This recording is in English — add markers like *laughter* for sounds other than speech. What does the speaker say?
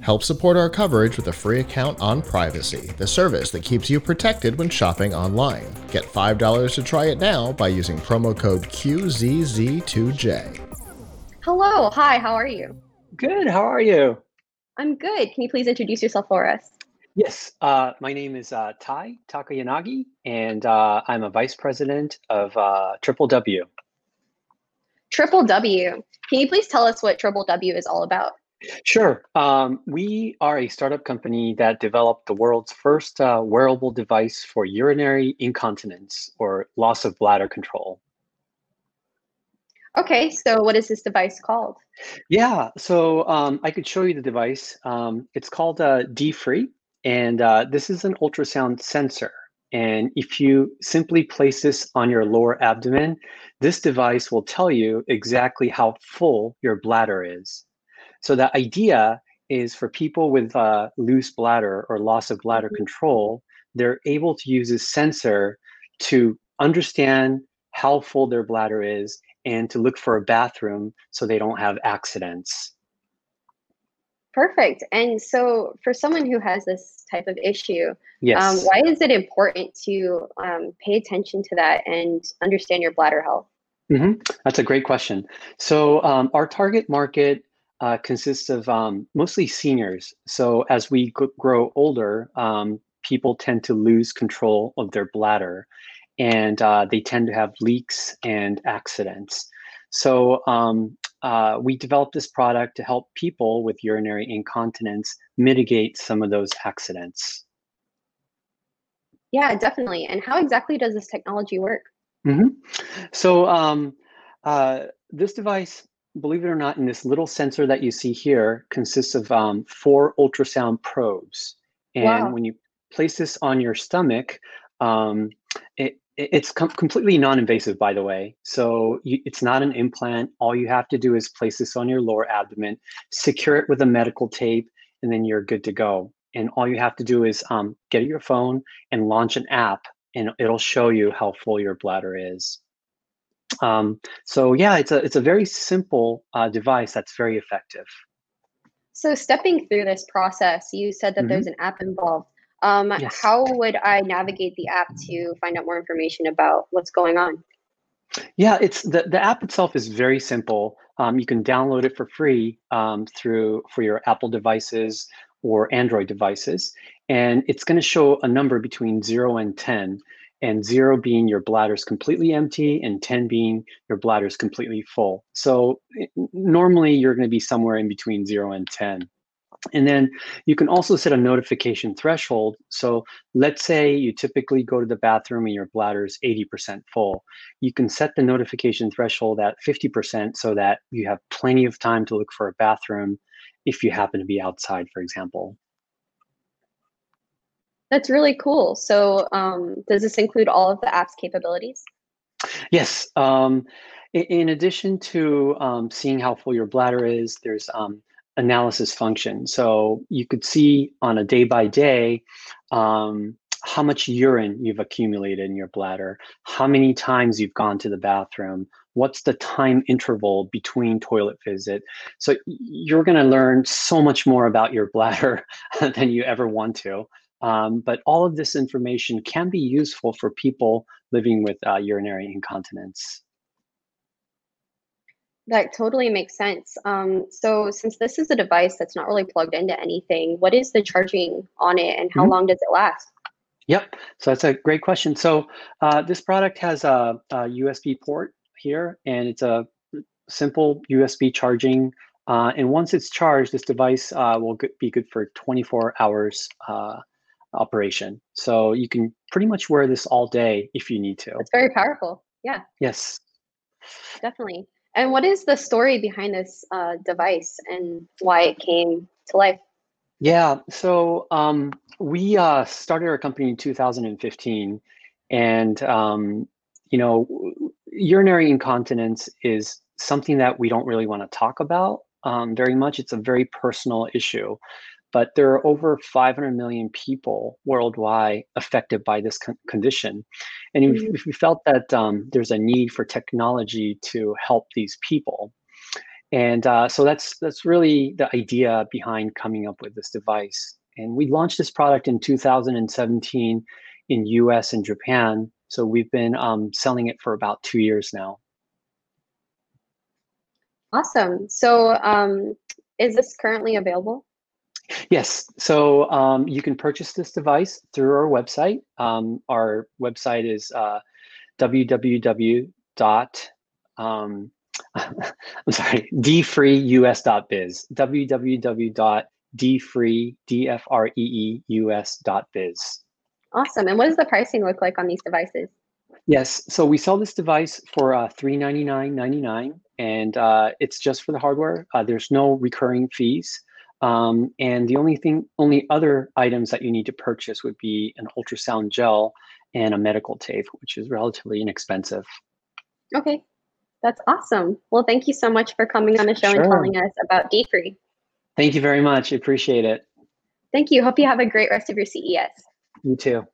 Help support our coverage with a free account on Privacy, the service that keeps you protected when shopping online. Get $5 to try it now by using promo code QZZ2J. Hello, hi, how are you? Good, how are you? I'm good. Can you please introduce yourself for us? Yes, uh, my name is uh, Tai Takayanagi, and uh, I'm a vice president of uh, Triple W. Triple W. Can you please tell us what Triple W is all about? Sure. Um, we are a startup company that developed the world's first uh, wearable device for urinary incontinence or loss of bladder control. Okay, so what is this device called? Yeah, so um, I could show you the device. Um, it's called uh, DFree, and uh, this is an ultrasound sensor. And if you simply place this on your lower abdomen, this device will tell you exactly how full your bladder is. So the idea is for people with uh, loose bladder or loss of bladder mm-hmm. control, they're able to use this sensor to understand how full their bladder is and to look for a bathroom so they don't have accidents. Perfect. And so, for someone who has this type of issue, um, yes. um, why is it important to um, pay attention to that and understand your bladder health? Mm-hmm. That's a great question. So, um, our target market uh, consists of um, mostly seniors. So as we g- grow older, um, people tend to lose control of their bladder and uh, they tend to have leaks and accidents. So um, uh, we developed this product to help people with urinary incontinence mitigate some of those accidents. Yeah, definitely. And how exactly does this technology work? Mm-hmm. So um, uh, this device believe it or not, in this little sensor that you see here consists of um, four ultrasound probes. And wow. when you place this on your stomach, um, it, it's com- completely non-invasive, by the way. So you, it's not an implant. All you have to do is place this on your lower abdomen, secure it with a medical tape, and then you're good to go. And all you have to do is um, get your phone and launch an app, and it'll show you how full your bladder is. Um, so yeah, it's a it's a very simple uh, device that's very effective. So stepping through this process, you said that mm-hmm. there's an app involved. Um, yes. How would I navigate the app to find out more information about what's going on? Yeah, it's the, the app itself is very simple. Um, you can download it for free um, through for your Apple devices or Android devices, and it's going to show a number between zero and ten and zero being your bladder is completely empty and 10 being your bladder is completely full. So normally you're going to be somewhere in between zero and 10. And then you can also set a notification threshold. So let's say you typically go to the bathroom and your bladder is 80% full. You can set the notification threshold at 50% so that you have plenty of time to look for a bathroom if you happen to be outside, for example. That's really cool. So, um, does this include all of the app's capabilities? Yes. Um, in, addition to um, seeing how full your bladder is, there's um, analysis function. So you could see on a day by day um, how much urine you've accumulated in your bladder, how many times you've gone to the bathroom, what's the time interval between toilet visit. So you're going to learn so much more about your bladder *laughs* than you ever want to. Um, but all of this information can be useful for people living with uh, urinary incontinence. That totally makes sense. Um, so, since this is a device that's not really plugged into anything, what is the charging on it and how mm-hmm. long does it last? Yep. So, that's a great question. So, uh, this product has a, a, USB port here, and it's a simple USB charging. Uh, and once it's charged, this device uh, will be good for 24 hours uh, operation. So you can pretty much wear this all day if you need to. It's very powerful. Yeah. Yes. Definitely. And what is the story behind this uh, device and why it came to life? Yeah. So um, we uh, started our company in 2015, and um, you know, urinary incontinence is something that we don't really want to talk about um, very much. It's a very personal issue. But there are over 500 million people worldwide affected by this con- condition. And mm-hmm. we felt that um, there's a need for technology to help these people. And uh, so that's that's really the idea behind coming up with this device. And we launched this product in 2017 in US and Japan. So we've been um, selling it for about two years now. Awesome. So um, is this currently available? Yes. So um, you can purchase this device through our website. Um, our website is uh, www. Dot, um, *laughs* I'm sorry, dfreeus.biz. www.dfree.biz. Awesome. And what does the pricing look like on these devices? Yes. So we sell this device for uh, $399.99, and uh, it's just for the hardware. Uh, there's no recurring fees. Um, and the only thing, only other items that you need to purchase would be an ultrasound gel and a medical tape, which is relatively inexpensive. Okay, that's awesome. Well, thank you so much for coming on the show sure. and telling us about DFree. Thank you very much. I Appreciate it. Thank you. Hope you have a great rest of your CES. You too.